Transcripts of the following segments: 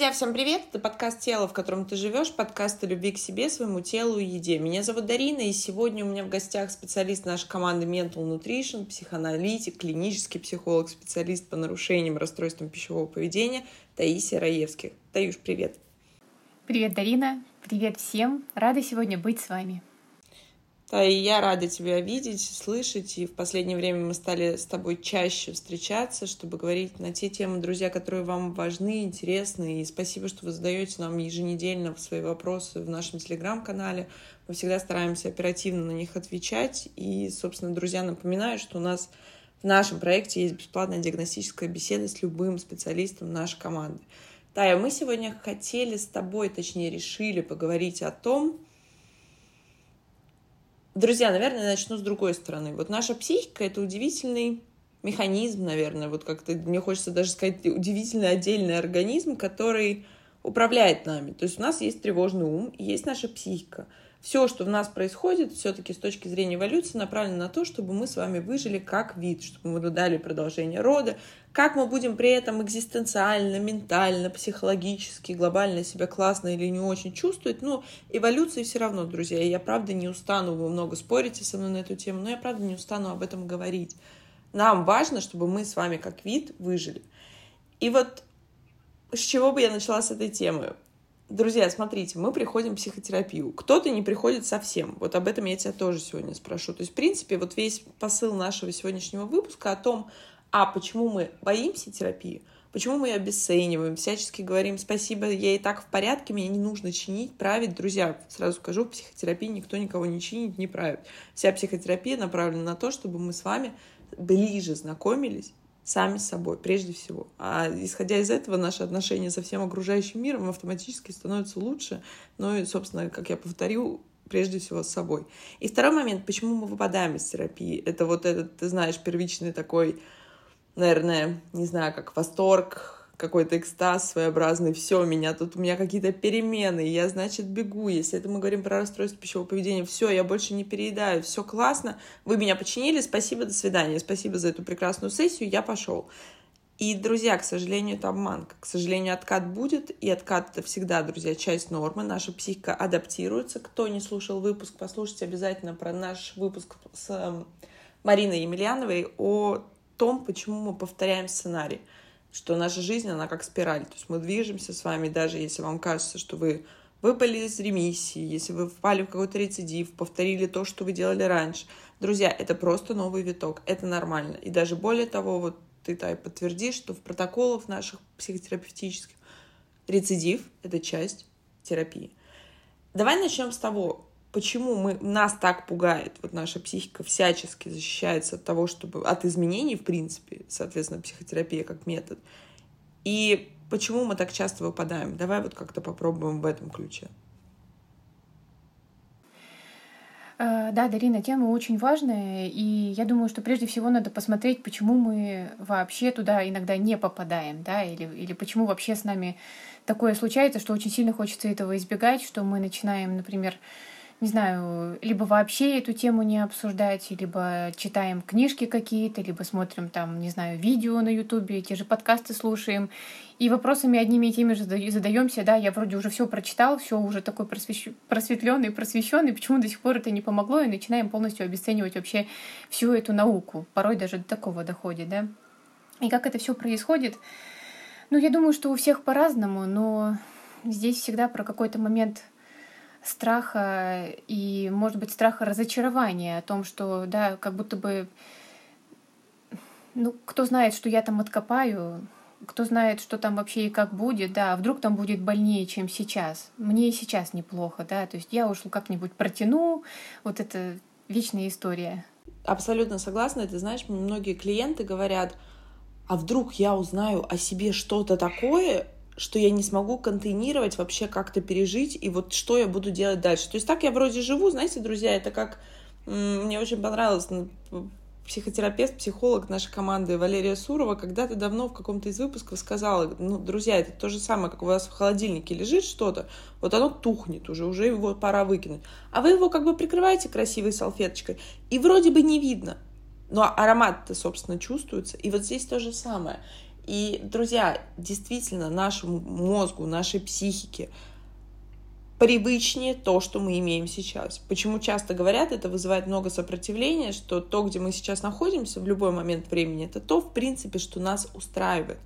Друзья, всем привет! Это подкаст «Тело, в котором ты живешь», подкаст о любви к себе, своему телу и еде. Меня зовут Дарина, и сегодня у меня в гостях специалист нашей команды Mental Nutrition, психоаналитик, клинический психолог, специалист по нарушениям расстройствам пищевого поведения Таисия Раевских. Таюш, привет! Привет, Дарина! Привет всем! Рада сегодня быть с вами. Да, и я рада тебя видеть, слышать. И в последнее время мы стали с тобой чаще встречаться, чтобы говорить на те темы, друзья, которые вам важны, интересны. И спасибо, что вы задаете нам еженедельно свои вопросы в нашем телеграм-канале. Мы всегда стараемся оперативно на них отвечать. И, собственно, друзья, напоминаю, что у нас в нашем проекте есть бесплатная диагностическая беседа с любым специалистом нашей команды. Тая, мы сегодня хотели с тобой, точнее решили поговорить о том, Друзья, наверное, начну с другой стороны. Вот наша психика — это удивительный механизм, наверное, вот как-то, мне хочется даже сказать, удивительный отдельный организм, который управляет нами. То есть у нас есть тревожный ум есть наша психика — все, что в нас происходит, все-таки с точки зрения эволюции, направлено на то, чтобы мы с вами выжили как вид, чтобы мы дали продолжение рода, как мы будем при этом экзистенциально, ментально, психологически, глобально себя классно или не очень чувствовать, но эволюции все равно, друзья. Я правда не устану, вы много спорите со мной на эту тему, но я правда не устану об этом говорить. Нам важно, чтобы мы с вами как вид выжили. И вот с чего бы я начала с этой темы? Друзья, смотрите, мы приходим в психотерапию. Кто-то не приходит совсем. Вот об этом я тебя тоже сегодня спрошу. То есть, в принципе, вот весь посыл нашего сегодняшнего выпуска о том, а почему мы боимся терапии, почему мы ее обесцениваем, всячески говорим спасибо, я и так в порядке, мне не нужно чинить, править. Друзья, сразу скажу, в психотерапии никто никого не чинит, не правит. Вся психотерапия направлена на то, чтобы мы с вами ближе знакомились сами собой, прежде всего. А исходя из этого, наши отношения со всем окружающим миром автоматически становятся лучше. Ну и, собственно, как я повторю, прежде всего с собой. И второй момент, почему мы выпадаем из терапии, это вот этот, ты знаешь, первичный такой, наверное, не знаю, как восторг, какой-то экстаз своеобразный, все, у меня тут, у меня какие-то перемены, я, значит, бегу. Если это мы говорим про расстройство пищевого поведения, все, я больше не переедаю, все классно, вы меня починили, спасибо, до свидания, спасибо за эту прекрасную сессию, я пошел. И, друзья, к сожалению, это обманка. К сожалению, откат будет, и откат — это всегда, друзья, часть нормы. Наша психика адаптируется. Кто не слушал выпуск, послушайте обязательно про наш выпуск с эм, Мариной Емельяновой о том, почему мы повторяем сценарий что наша жизнь, она как спираль. То есть мы движемся с вами, даже если вам кажется, что вы выпали из ремиссии, если вы впали в какой-то рецидив, повторили то, что вы делали раньше. Друзья, это просто новый виток, это нормально. И даже более того, вот ты, Тай, подтвердишь, что в протоколах наших психотерапевтических рецидив — это часть терапии. Давай начнем с того, почему мы, нас так пугает, вот наша психика всячески защищается от того, чтобы от изменений, в принципе, соответственно, психотерапия как метод, и почему мы так часто выпадаем. Давай вот как-то попробуем в этом ключе. Э, да, Дарина, тема очень важная, и я думаю, что прежде всего надо посмотреть, почему мы вообще туда иногда не попадаем, да, или, или почему вообще с нами такое случается, что очень сильно хочется этого избегать, что мы начинаем, например, не знаю, либо вообще эту тему не обсуждать, либо читаем книжки какие-то, либо смотрим там, не знаю, видео на Ютубе, те же подкасты слушаем, и вопросами одними и теми же задаемся, да, я вроде уже все прочитал, все уже такой просвещ... просветленный, просвещенный, почему до сих пор это не помогло, и начинаем полностью обесценивать вообще всю эту науку. Порой даже до такого доходит, да. И как это все происходит? Ну, я думаю, что у всех по-разному, но здесь всегда про какой-то момент страха и, может быть, страха разочарования о том, что, да, как будто бы, ну, кто знает, что я там откопаю, кто знает, что там вообще и как будет, да, а вдруг там будет больнее, чем сейчас. Мне и сейчас неплохо, да, то есть я уж как-нибудь протяну, вот это вечная история. Абсолютно согласна, ты знаешь, многие клиенты говорят, а вдруг я узнаю о себе что-то такое, что я не смогу контейнировать, вообще как-то пережить, и вот что я буду делать дальше. То есть так я вроде живу, знаете, друзья, это как... Мне очень понравилось психотерапевт, психолог нашей команды Валерия Сурова когда-то давно в каком-то из выпусков сказала, ну, друзья, это то же самое, как у вас в холодильнике лежит что-то, вот оно тухнет уже, уже его пора выкинуть. А вы его как бы прикрываете красивой салфеточкой, и вроде бы не видно, но аромат-то, собственно, чувствуется. И вот здесь то же самое. И, друзья, действительно, нашему мозгу, нашей психике привычнее то, что мы имеем сейчас. Почему часто говорят, это вызывает много сопротивления, что то, где мы сейчас находимся в любой момент времени, это то, в принципе, что нас устраивает.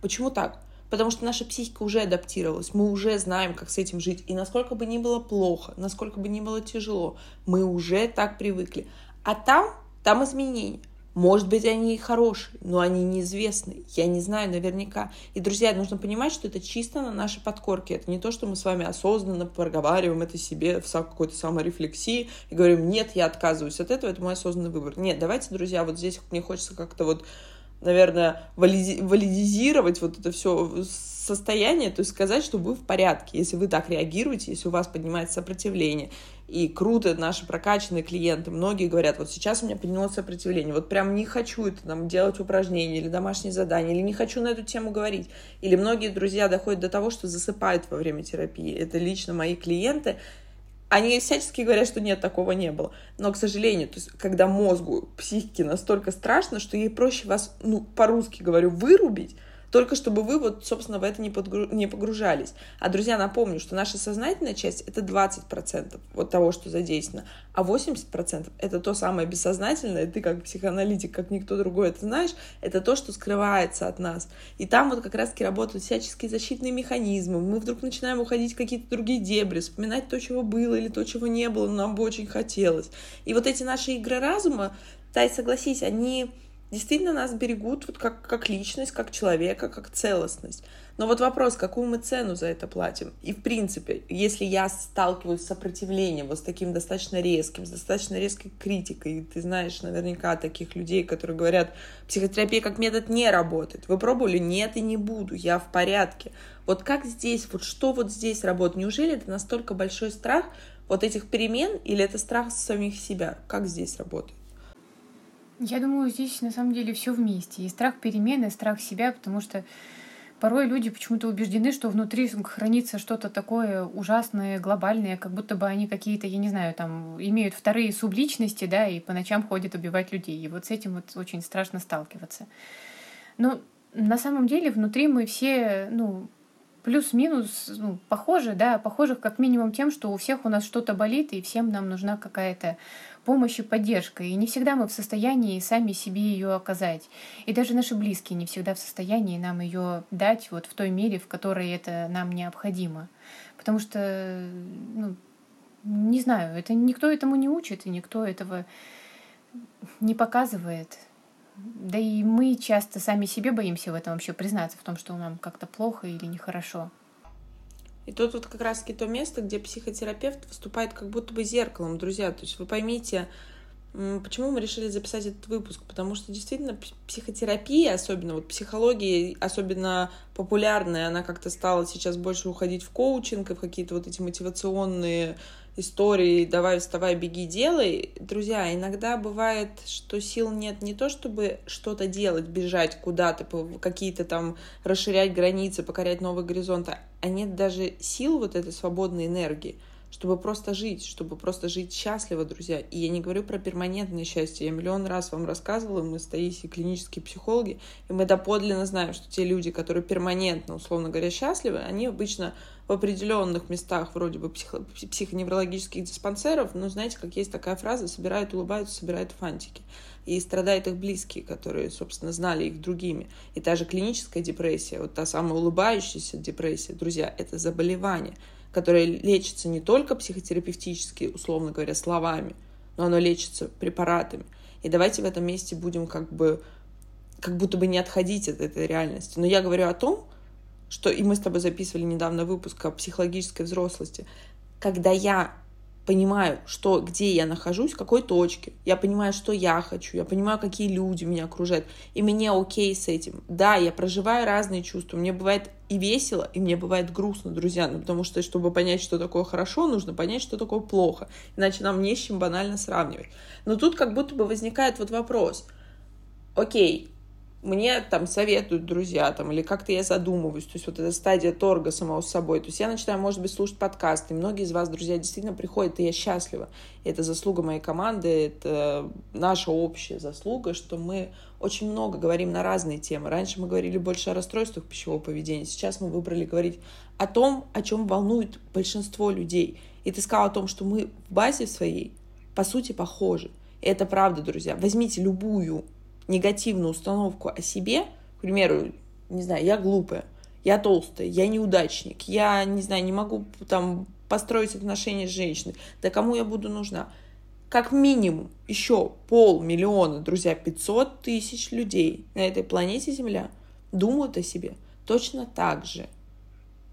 Почему так? Потому что наша психика уже адаптировалась, мы уже знаем, как с этим жить. И насколько бы ни было плохо, насколько бы ни было тяжело, мы уже так привыкли. А там, там изменения. Может быть, они и хорошие, но они неизвестны. Я не знаю наверняка. И, друзья, нужно понимать, что это чисто на нашей подкорке. Это не то, что мы с вами осознанно проговариваем это себе в какой-то саморефлексии и говорим, нет, я отказываюсь от этого, это мой осознанный выбор. Нет, давайте, друзья, вот здесь мне хочется как-то вот наверное, валиди валидизировать вот это все состояние, то есть сказать, что вы в порядке, если вы так реагируете, если у вас поднимается сопротивление. И круто, наши прокачанные клиенты, многие говорят, вот сейчас у меня поднялось сопротивление, вот прям не хочу это там делать упражнения или домашние задания, или не хочу на эту тему говорить. Или многие друзья доходят до того, что засыпают во время терапии. Это лично мои клиенты, они всячески говорят, что нет, такого не было. Но, к сожалению, то есть, когда мозгу, психике настолько страшно, что ей проще вас, ну, по-русски говорю, вырубить, только чтобы вы вот, собственно, в это не, подгру... не погружались. А, друзья, напомню, что наша сознательная часть — это 20% вот того, что задействовано, а 80% — это то самое бессознательное, ты как психоаналитик, как никто другой это знаешь, это то, что скрывается от нас. И там вот как раз-таки работают всяческие защитные механизмы, мы вдруг начинаем уходить в какие-то другие дебри, вспоминать то, чего было или то, чего не было, но нам бы очень хотелось. И вот эти наши игры разума, Тай, согласись, они действительно нас берегут вот как, как личность, как человека, как целостность. Но вот вопрос, какую мы цену за это платим? И в принципе, если я сталкиваюсь с сопротивлением, вот с таким достаточно резким, с достаточно резкой критикой, и ты знаешь наверняка таких людей, которые говорят, психотерапия как метод не работает. Вы пробовали? Нет и не буду, я в порядке. Вот как здесь, вот что вот здесь работает? Неужели это настолько большой страх вот этих перемен или это страх самих себя? Как здесь работает? Я думаю, здесь на самом деле все вместе. И страх перемены, и страх себя, потому что порой люди почему-то убеждены, что внутри хранится что-то такое ужасное, глобальное, как будто бы они какие-то, я не знаю, там имеют вторые субличности, да, и по ночам ходят убивать людей. И вот с этим вот очень страшно сталкиваться. Но на самом деле внутри мы все, ну, плюс-минус ну, похожи, да, похожих как минимум тем, что у всех у нас что-то болит, и всем нам нужна какая-то помощь и поддержка, и не всегда мы в состоянии сами себе ее оказать. И даже наши близкие не всегда в состоянии нам ее дать вот в той мере, в которой это нам необходимо. Потому что, ну, не знаю, это никто этому не учит, и никто этого не показывает. Да и мы часто сами себе боимся в этом вообще признаться, в том, что нам как-то плохо или нехорошо. И тут вот как раз-таки то место, где психотерапевт выступает как будто бы зеркалом, друзья. То есть вы поймите, Почему мы решили записать этот выпуск? Потому что действительно психотерапия, особенно вот психология, особенно популярная, она как-то стала сейчас больше уходить в коучинг и в какие-то вот эти мотивационные истории «давай, вставай, беги, делай». Друзья, иногда бывает, что сил нет не то, чтобы что-то делать, бежать куда-то, какие-то там расширять границы, покорять новые горизонты, а нет даже сил вот этой свободной энергии – чтобы просто жить, чтобы просто жить счастливо, друзья. И я не говорю про перманентное счастье. Я миллион раз вам рассказывала, мы с Таисией клинические психологи, и мы доподлинно знаем, что те люди, которые перманентно, условно говоря, счастливы, они обычно в определенных местах вроде бы психо- психоневрологических диспансеров, но знаете, как есть такая фраза, собирают, улыбаются, собирают фантики. И страдают их близкие, которые, собственно, знали их другими. И та же клиническая депрессия, вот та самая улыбающаяся депрессия, друзья, это заболевание – которое лечится не только психотерапевтически, условно говоря, словами, но оно лечится препаратами. И давайте в этом месте будем как бы как будто бы не отходить от этой реальности. Но я говорю о том, что, и мы с тобой записывали недавно выпуск о психологической взрослости, когда я понимаю, что, где я нахожусь, в какой точке. Я понимаю, что я хочу, я понимаю, какие люди меня окружают. И мне окей с этим. Да, я проживаю разные чувства. Мне бывает и весело, и мне бывает грустно, друзья. Ну, потому что, чтобы понять, что такое хорошо, нужно понять, что такое плохо. Иначе нам не с чем банально сравнивать. Но тут как будто бы возникает вот вопрос. Окей, мне там советуют друзья, там, или как-то я задумываюсь, то есть вот эта стадия торга самого с собой, то есть я начинаю, может быть, слушать подкасты, многие из вас, друзья, действительно приходят, и я счастлива, и это заслуга моей команды, это наша общая заслуга, что мы очень много говорим на разные темы. Раньше мы говорили больше о расстройствах пищевого поведения, сейчас мы выбрали говорить о том, о чем волнует большинство людей. И ты сказал о том, что мы в базе своей, по сути, похожи. И это правда, друзья. Возьмите любую негативную установку о себе, к примеру, не знаю, я глупая, я толстая, я неудачник, я, не знаю, не могу там построить отношения с женщиной, да кому я буду нужна? Как минимум еще полмиллиона, друзья, 500 тысяч людей на этой планете Земля думают о себе точно так же.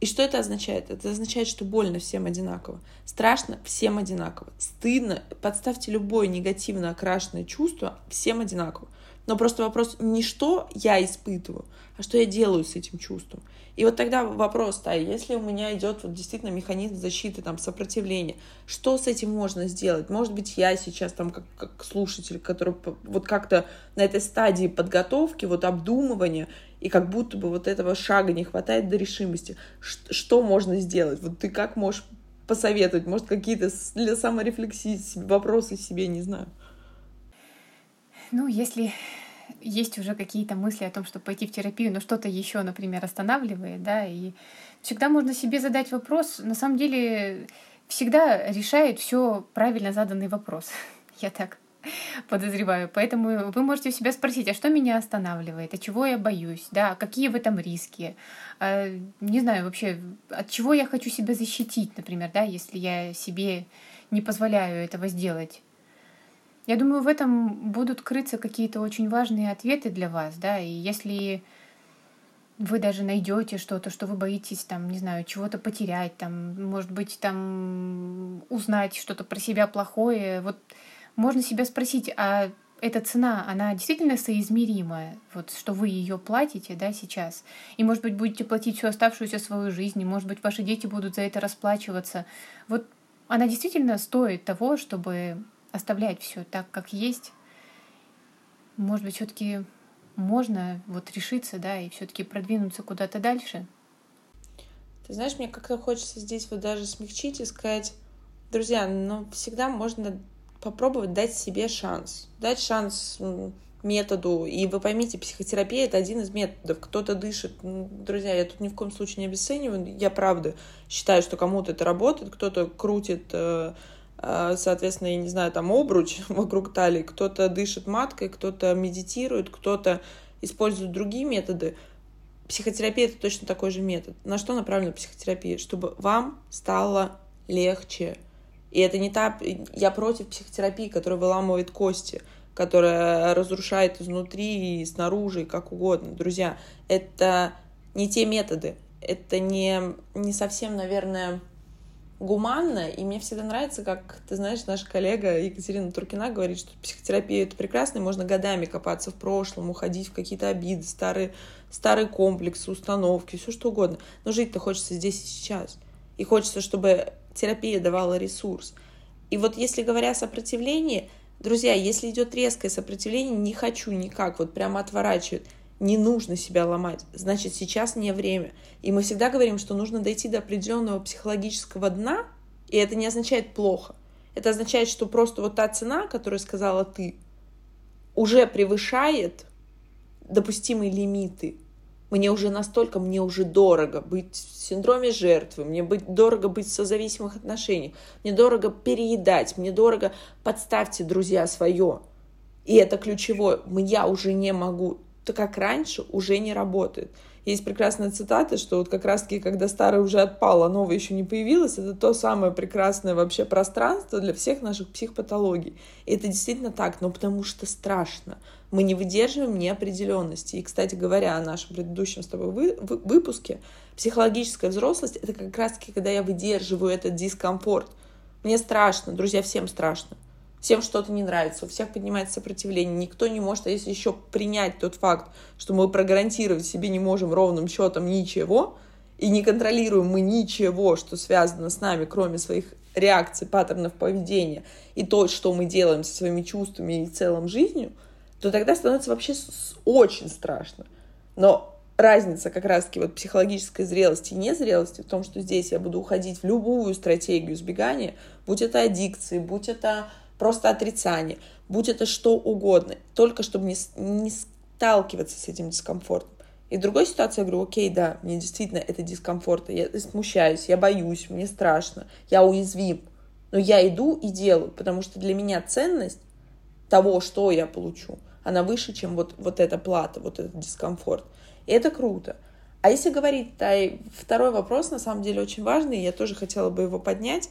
И что это означает? Это означает, что больно всем одинаково, страшно всем одинаково, стыдно, подставьте любое негативно окрашенное чувство всем одинаково. Но просто вопрос не что я испытываю, а что я делаю с этим чувством. И вот тогда вопрос, да, если у меня идет вот действительно механизм защиты, там, сопротивления, что с этим можно сделать? Может быть, я сейчас там как, как слушатель, который вот как-то на этой стадии подготовки, вот обдумывания, и как будто бы вот этого шага не хватает до решимости. Ш- что можно сделать? Вот ты как можешь посоветовать? Может, какие-то для саморефлексии вопросы себе, не знаю. Ну, если есть уже какие-то мысли о том, чтобы пойти в терапию, но что-то еще, например, останавливает, да, и всегда можно себе задать вопрос, на самом деле всегда решает все правильно заданный вопрос. Я так подозреваю. Поэтому вы можете у себя спросить, а что меня останавливает, а чего я боюсь, да, какие в этом риски, а, не знаю вообще, от чего я хочу себя защитить, например, да, если я себе не позволяю этого сделать. Я думаю, в этом будут крыться какие-то очень важные ответы для вас, да, и если вы даже найдете что-то, что вы боитесь, там, не знаю, чего-то потерять, там, может быть, там, узнать что-то про себя плохое, вот можно себя спросить, а эта цена, она действительно соизмеримая, вот что вы ее платите, да, сейчас, и, может быть, будете платить всю оставшуюся свою жизнь, и, может быть, ваши дети будут за это расплачиваться. Вот она действительно стоит того, чтобы оставлять все так, как есть, может быть, все-таки можно вот решиться, да, и все-таки продвинуться куда-то дальше. Ты знаешь, мне как-то хочется здесь вот даже смягчить и сказать, друзья, ну всегда можно попробовать дать себе шанс, дать шанс методу. И вы поймите, психотерапия — это один из методов. Кто-то дышит. Друзья, я тут ни в коем случае не обесцениваю. Я правда считаю, что кому-то это работает, кто-то крутит э, соответственно, я не знаю, там обруч вокруг талии, кто-то дышит маткой, кто-то медитирует, кто-то использует другие методы. Психотерапия — это точно такой же метод. На что направлена психотерапия? Чтобы вам стало легче. И это не та... Я против психотерапии, которая выламывает кости, которая разрушает изнутри и снаружи, и как угодно. Друзья, это не те методы. Это не, не совсем, наверное, гуманно, и мне всегда нравится, как, ты знаешь, наша коллега Екатерина Туркина говорит, что психотерапия — это прекрасно, и можно годами копаться в прошлом, уходить в какие-то обиды, старые, старые комплексы, установки, все что угодно. Но жить-то хочется здесь и сейчас. И хочется, чтобы терапия давала ресурс. И вот если говоря о сопротивлении, друзья, если идет резкое сопротивление, не хочу никак, вот прямо отворачивает, не нужно себя ломать. Значит, сейчас не время. И мы всегда говорим, что нужно дойти до определенного психологического дна, и это не означает плохо. Это означает, что просто вот та цена, которую сказала ты, уже превышает допустимые лимиты. Мне уже настолько, мне уже дорого быть в синдроме жертвы, мне быть, дорого быть в созависимых отношениях, мне дорого переедать, мне дорого подставьте, друзья, свое. И это ключевое. Я уже не могу как раньше уже не работает. Есть прекрасная цитата, что вот как раз-таки, когда старое уже отпало, а новое еще не появилось, это то самое прекрасное вообще пространство для всех наших психопатологий. И это действительно так, но потому что страшно. Мы не выдерживаем неопределенности. И, кстати говоря, о нашем предыдущем с тобой вы, вы, выпуске, психологическая взрослость — это как раз-таки, когда я выдерживаю этот дискомфорт. Мне страшно, друзья, всем страшно всем что-то не нравится, у всех поднимается сопротивление, никто не может, а если еще принять тот факт, что мы прогарантировать себе не можем ровным счетом ничего, и не контролируем мы ничего, что связано с нами, кроме своих реакций, паттернов поведения, и то, что мы делаем со своими чувствами и целым жизнью, то тогда становится вообще очень страшно. Но разница как раз-таки вот психологической зрелости и незрелости в том, что здесь я буду уходить в любую стратегию избегания, будь это аддикции, будь это просто отрицание, будь это что угодно, только чтобы не, не сталкиваться с этим дискомфортом. И в другой ситуации я говорю, окей, да, мне действительно это дискомфорт, я смущаюсь, я боюсь, мне страшно, я уязвим. Но я иду и делаю, потому что для меня ценность того, что я получу, она выше, чем вот, вот эта плата, вот этот дискомфорт. И это круто. А если говорить, то второй вопрос, на самом деле, очень важный, я тоже хотела бы его поднять.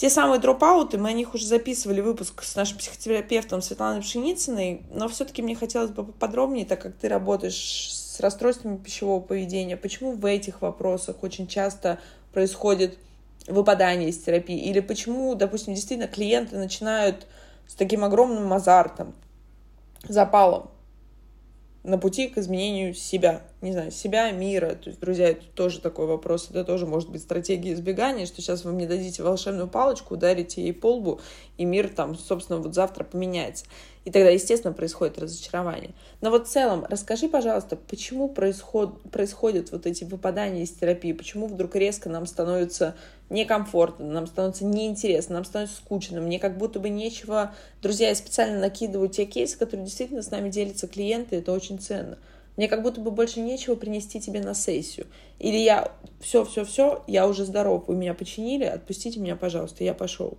Те самые дропауты, мы о них уже записывали выпуск с нашим психотерапевтом Светланой Пшеницыной, но все-таки мне хотелось бы поподробнее, так как ты работаешь с расстройствами пищевого поведения, почему в этих вопросах очень часто происходит выпадание из терапии, или почему, допустим, действительно клиенты начинают с таким огромным азартом, запалом на пути к изменению себя. Не знаю, себя, мира. То есть, друзья, это тоже такой вопрос. Это тоже может быть стратегия избегания, что сейчас вы мне дадите волшебную палочку, ударите ей по лбу, и мир там, собственно, вот завтра поменяется. И тогда, естественно, происходит разочарование. Но вот в целом, расскажи, пожалуйста, почему происход... происходят вот эти выпадания из терапии? Почему вдруг резко нам становится некомфортно, нам становится неинтересно, нам становится скучно, мне как будто бы нечего... Друзья, я специально накидываю те кейсы, которые действительно с нами делятся клиенты, это очень ценно. Мне как будто бы больше нечего принести тебе на сессию. Или я все-все-все, я уже здоров, вы меня починили, отпустите меня, пожалуйста, я пошел.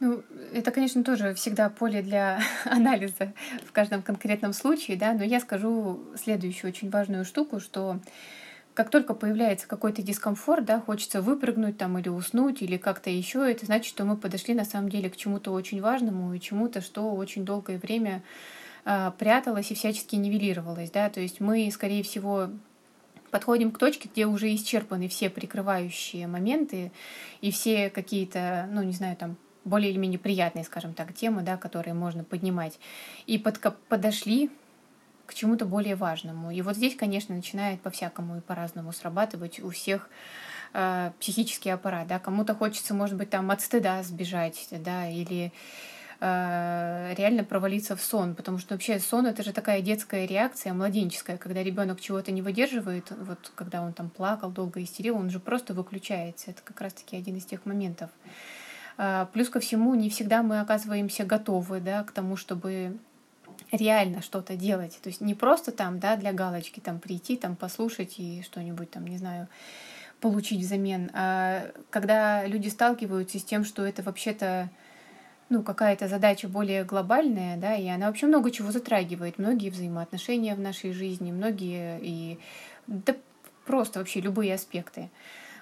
Ну, это, конечно, тоже всегда поле для анализа в каждом конкретном случае, да, но я скажу следующую очень важную штуку, что как только появляется какой-то дискомфорт, да, хочется выпрыгнуть там или уснуть, или как-то еще, это значит, что мы подошли на самом деле к чему-то очень важному и чему-то, что очень долгое время э, пряталось и всячески нивелировалось, да, то есть мы, скорее всего, подходим к точке, где уже исчерпаны все прикрывающие моменты и все какие-то, ну, не знаю, там, более или менее приятные, скажем так, темы, да, которые можно поднимать. И под, подошли к чему-то более важному. И вот здесь, конечно, начинает по-всякому и по-разному срабатывать у всех э, психический аппарат. Да? Кому-то хочется, может быть, там от стыда сбежать, да, или э, реально провалиться в сон, потому что вообще сон это же такая детская реакция, младенческая, когда ребенок чего-то не выдерживает, вот когда он там плакал, долго истерил, он же просто выключается. Это как раз-таки один из тех моментов. А, плюс ко всему, не всегда мы оказываемся готовы да, к тому, чтобы реально что-то делать. То есть не просто там, да, для галочки там прийти, там послушать и что-нибудь там, не знаю, получить взамен. А когда люди сталкиваются с тем, что это вообще-то ну, какая-то задача более глобальная, да, и она вообще много чего затрагивает, многие взаимоотношения в нашей жизни, многие и да просто вообще любые аспекты.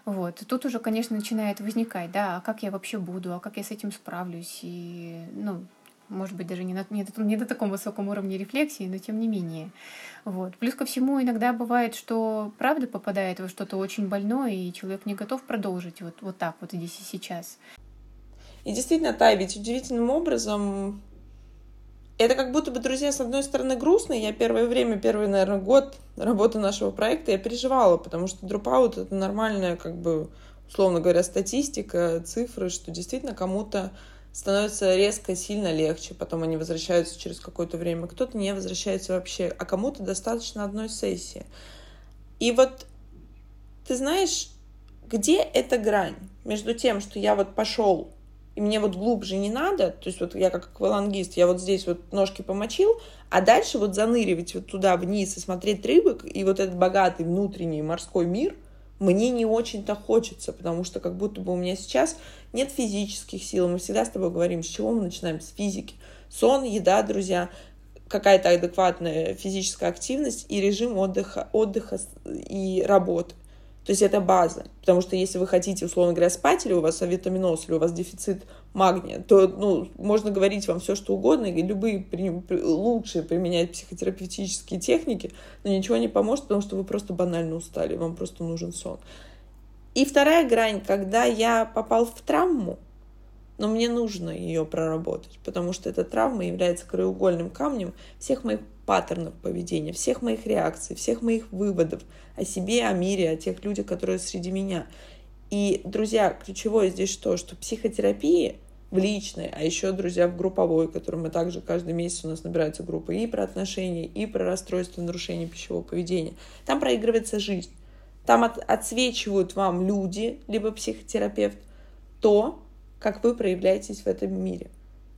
Вот. Тут уже, конечно, начинает возникать, да, а как я вообще буду, а как я с этим справлюсь, и, ну, может быть, даже не, на, не, до, не до таком высоком уровне рефлексии, но тем не менее. Вот. Плюс ко всему, иногда бывает, что правда попадает во что-то очень больное, и человек не готов продолжить вот, вот так вот здесь и сейчас. И действительно, Тай, ведь удивительным образом это как будто бы, друзья, с одной стороны грустно. Я первое время, первый, наверное, год работы нашего проекта я переживала, потому что дропаут — это нормальная, как бы, условно говоря, статистика, цифры, что действительно кому-то становится резко, сильно легче, потом они возвращаются через какое-то время, кто-то не возвращается вообще, а кому-то достаточно одной сессии. И вот, ты знаешь, где эта грань между тем, что я вот пошел и мне вот глубже не надо, то есть вот я как аквалангист, я вот здесь вот ножки помочил, а дальше вот заныривать вот туда вниз и смотреть рыбок, и вот этот богатый внутренний морской мир, мне не очень-то хочется, потому что как будто бы у меня сейчас нет физических сил. Мы всегда с тобой говорим, с чего мы начинаем? С физики. Сон, еда, друзья, какая-то адекватная физическая активность и режим отдыха, отдыха и работы. То есть это база. Потому что если вы хотите, условно говоря, спать, или у вас авитаминоз, или у вас дефицит магния, то ну, можно говорить вам все, что угодно, и любые при, при, лучшие применять психотерапевтические техники, но ничего не поможет, потому что вы просто банально устали, вам просто нужен сон. И вторая грань, когда я попал в травму, но мне нужно ее проработать, потому что эта травма является краеугольным камнем всех моих паттернов поведения, всех моих реакций, всех моих выводов о себе, о мире, о тех людях, которые среди меня. И, друзья, ключевое здесь что? Что психотерапии в личной, а еще, друзья, в групповой, который мы также каждый месяц у нас набирается группа и про отношения, и про расстройство нарушения пищевого поведения. Там проигрывается жизнь. Там от, отсвечивают вам люди, либо психотерапевт, то, как вы проявляетесь в этом мире.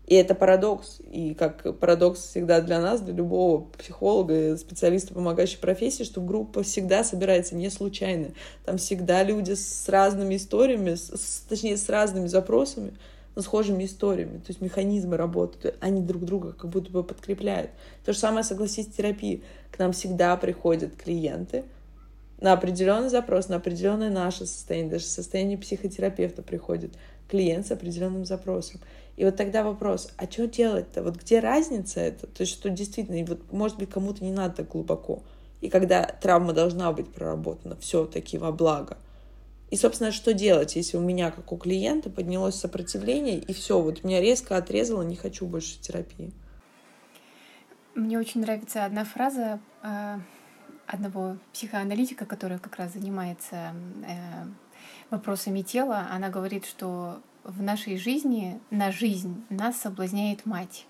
И это парадокс. И как парадокс всегда для нас, для любого психолога, специалиста помогающей профессии, что группа всегда собирается не случайно. Там всегда люди с разными историями, с, точнее, с разными запросами, но схожими историями. То есть механизмы работают, они друг друга как будто бы подкрепляют. То же самое, согласись, терапии. К нам всегда приходят клиенты на определенный запрос, на определенное наше состояние, даже состояние психотерапевта приходит клиент с определенным запросом. И вот тогда вопрос, а что делать-то? Вот где разница это? То есть, что действительно, вот, может быть, кому-то не надо так глубоко. И когда травма должна быть проработана все-таки во благо. И, собственно, что делать, если у меня, как у клиента, поднялось сопротивление, и все, вот меня резко отрезало, не хочу больше терапии. Мне очень нравится одна фраза э, одного психоаналитика, который как раз занимается э, вопросами тела. Она говорит, что в нашей жизни на жизнь нас соблазняет мать.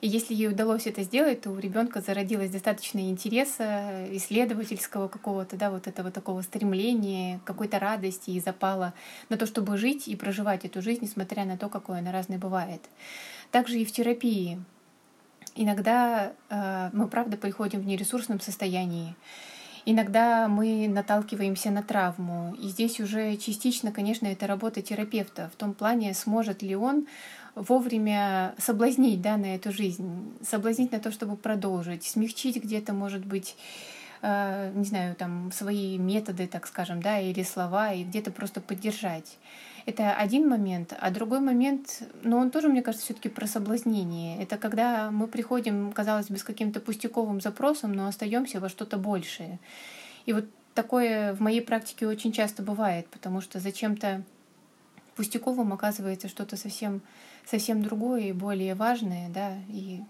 И если ей удалось это сделать, то у ребенка зародилось достаточно интереса, исследовательского какого-то, да, вот этого такого стремления, какой-то радости и запала на то, чтобы жить и проживать эту жизнь, несмотря на то, какой она разной бывает. Также и в терапии. Иногда э, мы, правда, приходим в нересурсном состоянии. Иногда мы наталкиваемся на травму, и здесь уже частично, конечно, это работа терапевта в том плане, сможет ли он вовремя соблазнить да, на эту жизнь, соблазнить на то, чтобы продолжить, смягчить где-то, может быть, э, не знаю, там свои методы, так скажем, да, или слова, и где-то просто поддержать. Это один момент. А другой момент, но он тоже, мне кажется, все-таки про соблазнение. Это когда мы приходим, казалось бы, с каким-то пустяковым запросом, но остаемся во что-то большее. И вот такое в моей практике очень часто бывает, потому что зачем-то пустяковым оказывается что-то совсем, совсем другое и более важное, да, и,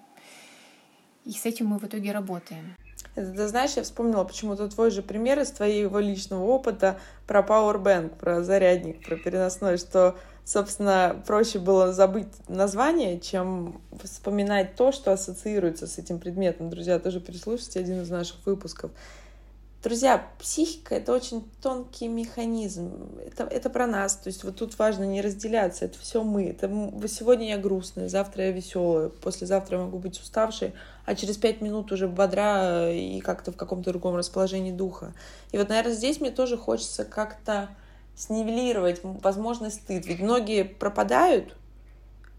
и с этим мы в итоге работаем. Ты знаешь, я вспомнила почему-то твой же пример из твоего личного опыта про Powerbank, про зарядник, про переносной, что, собственно, проще было забыть название, чем вспоминать то, что ассоциируется с этим предметом. Друзья, тоже переслушайте один из наших выпусков. Друзья, психика — это очень тонкий механизм. Это, это про нас. То есть вот тут важно не разделяться. Это все мы. Это сегодня я грустная, завтра я веселая, послезавтра я могу быть уставшей, а через пять минут уже бодра и как-то в каком-то другом расположении духа. И вот, наверное, здесь мне тоже хочется как-то снивелировать возможность стыд. Ведь многие пропадают,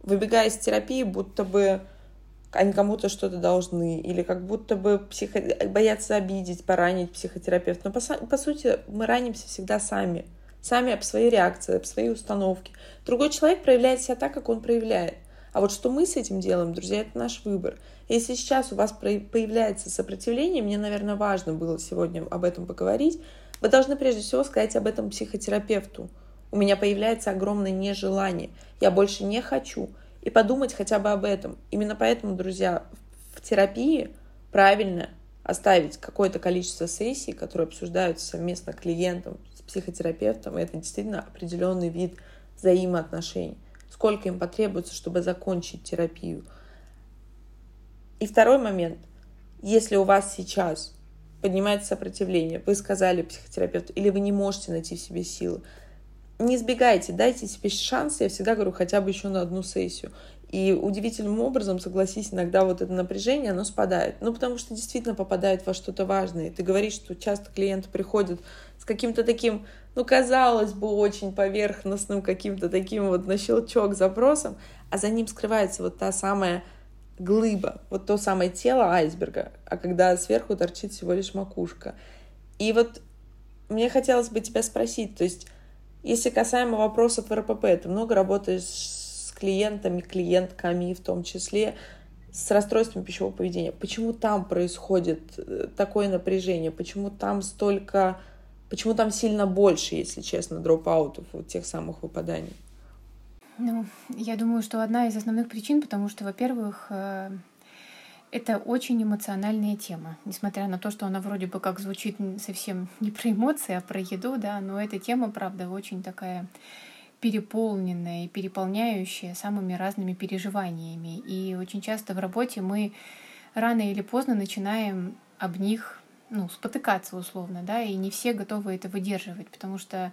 выбегая из терапии, будто бы они кому-то что-то должны, или как будто бы психо... боятся обидеть, поранить психотерапевта. Но по, по сути мы ранимся всегда сами. Сами об своей реакции, об своей установке. Другой человек проявляет себя так, как он проявляет. А вот что мы с этим делаем, друзья, это наш выбор. Если сейчас у вас появляется сопротивление, мне, наверное, важно было сегодня об этом поговорить, вы должны прежде всего сказать об этом психотерапевту. У меня появляется огромное нежелание. Я больше не хочу и подумать хотя бы об этом. Именно поэтому, друзья, в терапии правильно оставить какое-то количество сессий, которые обсуждаются совместно клиентом, с психотерапевтом, и это действительно определенный вид взаимоотношений. Сколько им потребуется, чтобы закончить терапию. И второй момент. Если у вас сейчас поднимается сопротивление, вы сказали психотерапевту, или вы не можете найти в себе силы, не избегайте, дайте себе шанс, я всегда говорю, хотя бы еще на одну сессию. И удивительным образом, согласись, иногда вот это напряжение, оно спадает. Ну, потому что действительно попадает во что-то важное. Ты говоришь, что часто клиенты приходят с каким-то таким, ну, казалось бы, очень поверхностным, каким-то таким вот на щелчок запросом, а за ним скрывается вот та самая глыба, вот то самое тело айсберга, а когда сверху торчит всего лишь макушка. И вот мне хотелось бы тебя спросить, то есть если касаемо вопросов РПП, ты много работаешь с клиентами, клиентками в том числе, с расстройством пищевого поведения. Почему там происходит э, такое напряжение? Почему там столько... Почему там сильно больше, если честно, дропаутов, вот тех самых выпаданий? Ну, я думаю, что одна из основных причин, потому что, во-первых, э, это очень эмоциональная тема. Несмотря на то, что она вроде бы как звучит совсем не про эмоции, а про еду, да, но эта тема, правда, очень такая переполненное и переполняющее самыми разными переживаниями. И очень часто в работе мы рано или поздно начинаем об них ну, спотыкаться условно, да, и не все готовы это выдерживать, потому что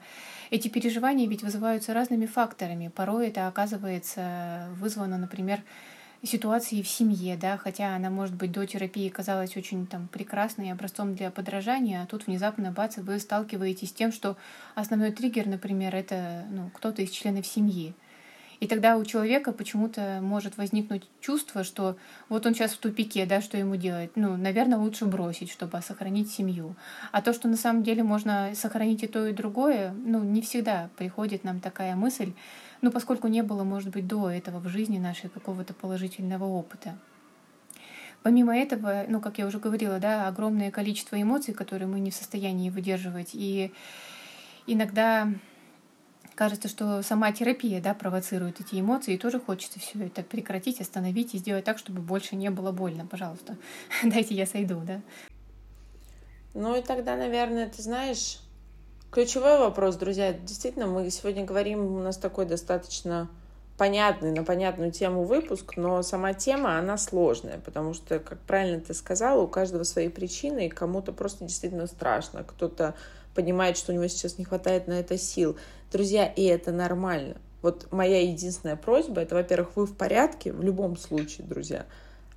эти переживания ведь вызываются разными факторами. Порой это оказывается вызвано, например, ситуации в семье, да, хотя она, может быть, до терапии казалась очень там прекрасной образцом для подражания, а тут внезапно, бац, вы сталкиваетесь с тем, что основной триггер, например, это ну, кто-то из членов семьи. И тогда у человека почему-то может возникнуть чувство, что вот он сейчас в тупике, да, что ему делать? Ну, наверное, лучше бросить, чтобы сохранить семью. А то, что на самом деле можно сохранить и то, и другое, ну, не всегда приходит нам такая мысль, ну, поскольку не было, может быть, до этого в жизни нашей какого-то положительного опыта. Помимо этого, ну, как я уже говорила, да, огромное количество эмоций, которые мы не в состоянии выдерживать. И иногда кажется, что сама терапия да, провоцирует эти эмоции, и тоже хочется все это прекратить, остановить и сделать так, чтобы больше не было больно. Пожалуйста, дайте я сойду, да. Ну и тогда, наверное, ты знаешь, ключевой вопрос, друзья, действительно, мы сегодня говорим, у нас такой достаточно понятный, на понятную тему выпуск, но сама тема, она сложная, потому что, как правильно ты сказала, у каждого свои причины, и кому-то просто действительно страшно, кто-то понимает, что у него сейчас не хватает на это сил. Друзья, и это нормально. Вот моя единственная просьба, это, во-первых, вы в порядке в любом случае, друзья.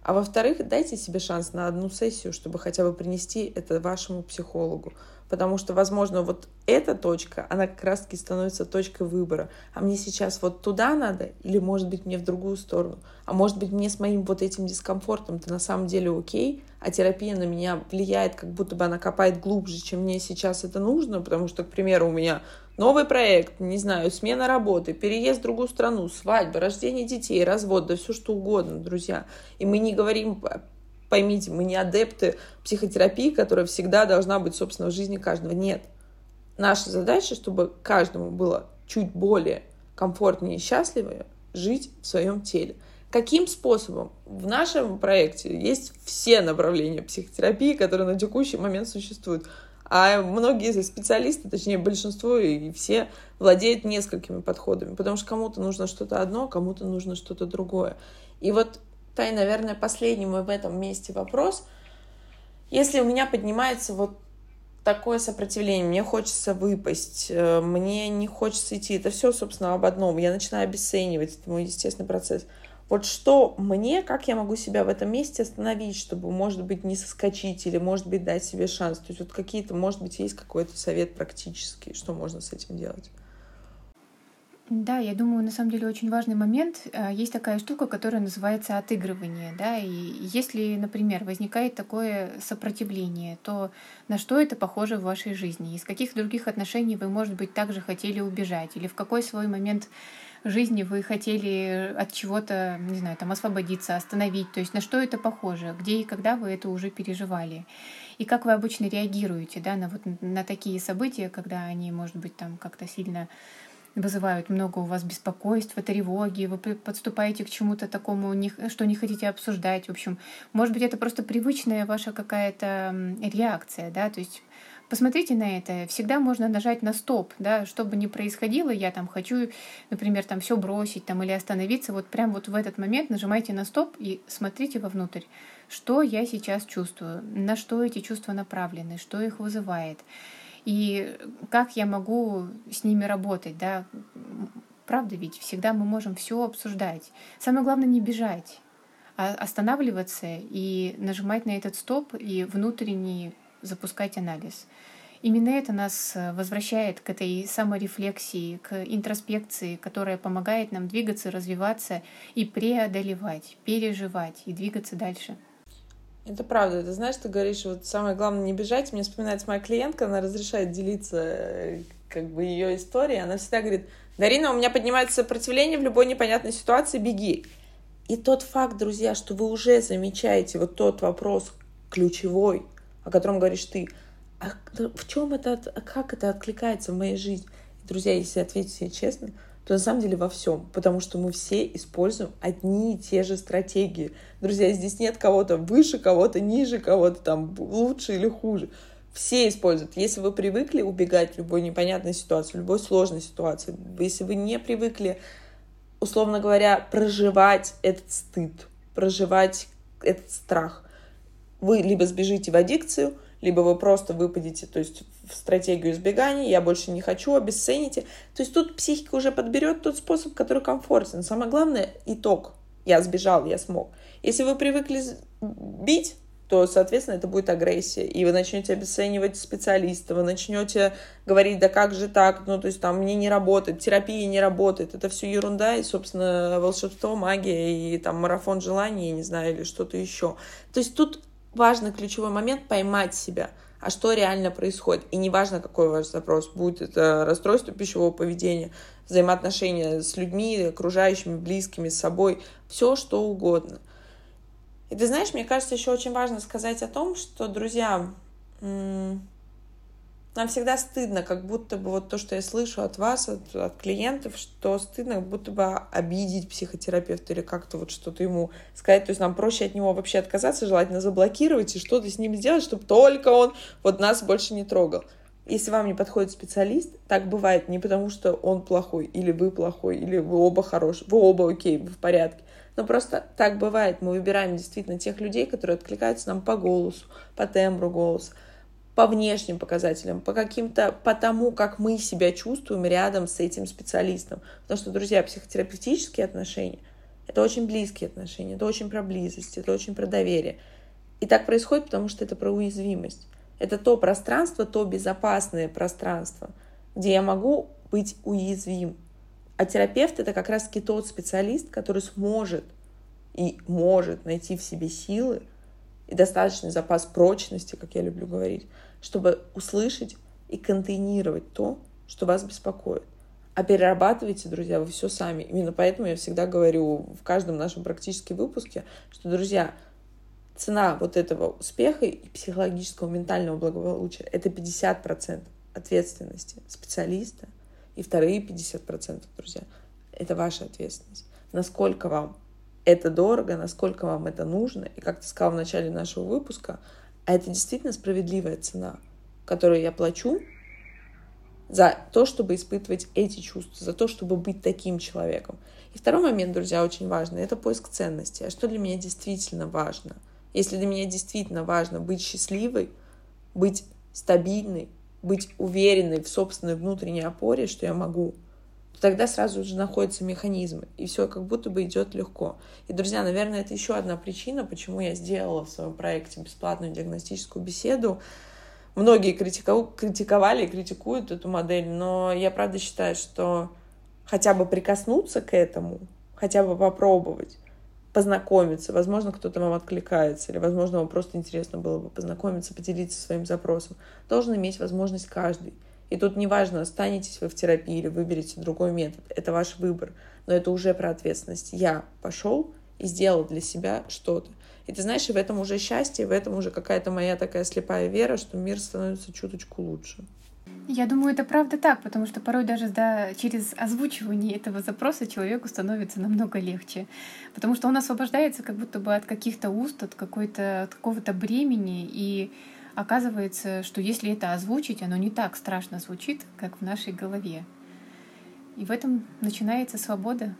А во-вторых, дайте себе шанс на одну сессию, чтобы хотя бы принести это вашему психологу потому что, возможно, вот эта точка, она как раз-таки становится точкой выбора. А мне сейчас вот туда надо, или, может быть, мне в другую сторону? А может быть, мне с моим вот этим дискомфортом то на самом деле окей, а терапия на меня влияет, как будто бы она копает глубже, чем мне сейчас это нужно, потому что, к примеру, у меня новый проект, не знаю, смена работы, переезд в другую страну, свадьба, рождение детей, развод, да все что угодно, друзья. И мы не говорим Поймите, мы не адепты психотерапии, которая всегда должна быть, собственно, в жизни каждого. Нет. Наша задача, чтобы каждому было чуть более комфортнее и счастливее жить в своем теле. Каким способом? В нашем проекте есть все направления психотерапии, которые на текущий момент существуют. А многие специалисты, точнее большинство и все владеют несколькими подходами, потому что кому-то нужно что-то одно, кому-то нужно что-то другое. И вот Тай, наверное, последний мой в этом месте вопрос. Если у меня поднимается вот такое сопротивление, мне хочется выпасть, э, мне не хочется идти, это все, собственно, об одном. Я начинаю обесценивать, это мой естественный процесс. Вот что мне, как я могу себя в этом месте остановить, чтобы, может быть, не соскочить или, может быть, дать себе шанс? То есть вот какие-то, может быть, есть какой-то совет практический, что можно с этим делать? Да, я думаю, на самом деле очень важный момент. А, есть такая штука, которая называется отыгрывание. Да? И если, например, возникает такое сопротивление, то на что это похоже в вашей жизни? Из каких других отношений вы, может быть, также хотели убежать? Или в какой свой момент жизни вы хотели от чего-то, не знаю, там освободиться, остановить? То есть на что это похоже? Где и когда вы это уже переживали? И как вы обычно реагируете да, на, вот, на такие события, когда они, может быть, там как-то сильно вызывают много у вас беспокойства, тревоги, вы подступаете к чему-то такому, что не хотите обсуждать. В общем, может быть, это просто привычная ваша какая-то реакция, да, то есть Посмотрите на это. Всегда можно нажать на стоп, да, что бы ни происходило, я там хочу, например, там все бросить там или остановиться, вот прям вот в этот момент нажимайте на стоп и смотрите вовнутрь, что я сейчас чувствую, на что эти чувства направлены, что их вызывает и как я могу с ними работать, да, правда ведь всегда мы можем все обсуждать. Самое главное не бежать, а останавливаться и нажимать на этот стоп и внутренний запускать анализ. Именно это нас возвращает к этой саморефлексии, к интроспекции, которая помогает нам двигаться, развиваться и преодолевать, переживать и двигаться дальше. Это правда. Ты знаешь, ты говоришь, вот самое главное не бежать. Мне вспоминается моя клиентка, она разрешает делиться э, как бы ее историей. Она всегда говорит, Дарина, у меня поднимается сопротивление в любой непонятной ситуации, беги. И тот факт, друзья, что вы уже замечаете вот тот вопрос ключевой, о котором говоришь ты, а в чем это, как это откликается в моей жизни? Друзья, если ответить себе честно, то на самом деле во всем, потому что мы все используем одни и те же стратегии. Друзья, здесь нет кого-то выше, кого-то ниже, кого-то там лучше или хуже. все используют. Если вы привыкли убегать в любой непонятной ситуации, в любой сложной ситуации, если вы не привыкли, условно говоря, проживать этот стыд, проживать этот страх, вы либо сбежите в аддикцию, либо вы просто выпадете, то есть в стратегию избегания, я больше не хочу, обесцените. То есть тут психика уже подберет тот способ, который комфортен. Самое главное — итог. Я сбежал, я смог. Если вы привыкли бить, то, соответственно, это будет агрессия. И вы начнете обесценивать специалиста, вы начнете говорить, да как же так, ну, то есть там мне не работает, терапия не работает, это все ерунда, и, собственно, волшебство, магия, и там марафон желаний, я не знаю, или что-то еще. То есть тут важный ключевой момент поймать себя, а что реально происходит. И неважно, какой ваш запрос, будет это расстройство пищевого поведения, взаимоотношения с людьми, окружающими, близкими, с собой, все что угодно. И ты знаешь, мне кажется, еще очень важно сказать о том, что, друзья, нам всегда стыдно, как будто бы вот то, что я слышу от вас, от, от клиентов, что стыдно, как будто бы обидеть психотерапевта или как-то вот что-то ему сказать. То есть нам проще от него вообще отказаться, желательно заблокировать и что-то с ним сделать, чтобы только он вот нас больше не трогал. Если вам не подходит специалист, так бывает не потому, что он плохой, или вы плохой, или вы оба хорошие, вы оба окей, вы в порядке. Но просто так бывает. Мы выбираем действительно тех людей, которые откликаются нам по голосу, по тембру голоса, по внешним показателям, по каким-то, по тому, как мы себя чувствуем рядом с этим специалистом. Потому что, друзья, психотерапевтические отношения — это очень близкие отношения, это очень про близость, это очень про доверие. И так происходит, потому что это про уязвимость. Это то пространство, то безопасное пространство, где я могу быть уязвим. А терапевт — это как раз-таки тот специалист, который сможет и может найти в себе силы и достаточный запас прочности, как я люблю говорить, чтобы услышать и контейнировать то, что вас беспокоит. А перерабатывайте, друзья, вы все сами. Именно поэтому я всегда говорю в каждом нашем практически выпуске, что, друзья, цена вот этого успеха и психологического, ментального благополучия — это 50% ответственности специалиста, и вторые 50%, друзья, это ваша ответственность. Насколько вам это дорого, насколько вам это нужно. И как ты сказал в начале нашего выпуска, а это действительно справедливая цена, которую я плачу за то, чтобы испытывать эти чувства, за то, чтобы быть таким человеком. И второй момент, друзья, очень важный, это поиск ценности. А что для меня действительно важно? Если для меня действительно важно быть счастливой, быть стабильной, быть уверенной в собственной внутренней опоре, что я могу, тогда сразу же находятся механизмы, и все как будто бы идет легко. И, друзья, наверное, это еще одна причина, почему я сделала в своем проекте бесплатную диагностическую беседу. Многие критиковали и критикуют эту модель, но я правда считаю, что хотя бы прикоснуться к этому, хотя бы попробовать, познакомиться, возможно, кто-то вам откликается, или, возможно, вам просто интересно было бы познакомиться, поделиться своим запросом, должен иметь возможность каждый. И тут неважно, останетесь вы в терапии или выберете другой метод. Это ваш выбор. Но это уже про ответственность. Я пошел и сделал для себя что-то. И ты знаешь, и в этом уже счастье, в этом уже какая-то моя такая слепая вера, что мир становится чуточку лучше. Я думаю, это правда так, потому что порой даже да, через озвучивание этого запроса человеку становится намного легче. Потому что он освобождается как будто бы от каких-то уст, от, какой-то, от какого-то бремени. И оказывается, что если это озвучить, оно не так страшно звучит, как в нашей голове. И в этом начинается свобода.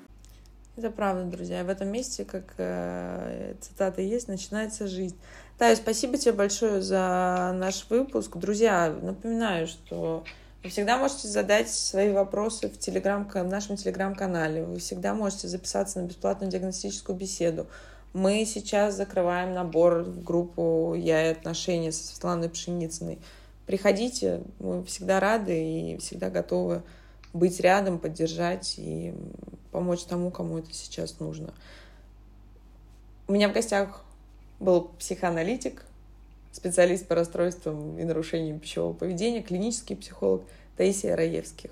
Это правда, друзья. В этом месте, как э, цитата есть, начинается жизнь. Тая, спасибо тебе большое за наш выпуск. Друзья, напоминаю, что вы всегда можете задать свои вопросы в, телеграм, в нашем телеграм-канале. Вы всегда можете записаться на бесплатную диагностическую беседу. Мы сейчас закрываем набор в группу «Я и отношения» со Светланой Пшеницыной. Приходите, мы всегда рады и всегда готовы быть рядом, поддержать и помочь тому, кому это сейчас нужно. У меня в гостях был психоаналитик, специалист по расстройствам и нарушениям пищевого поведения, клинический психолог Таисия Раевских.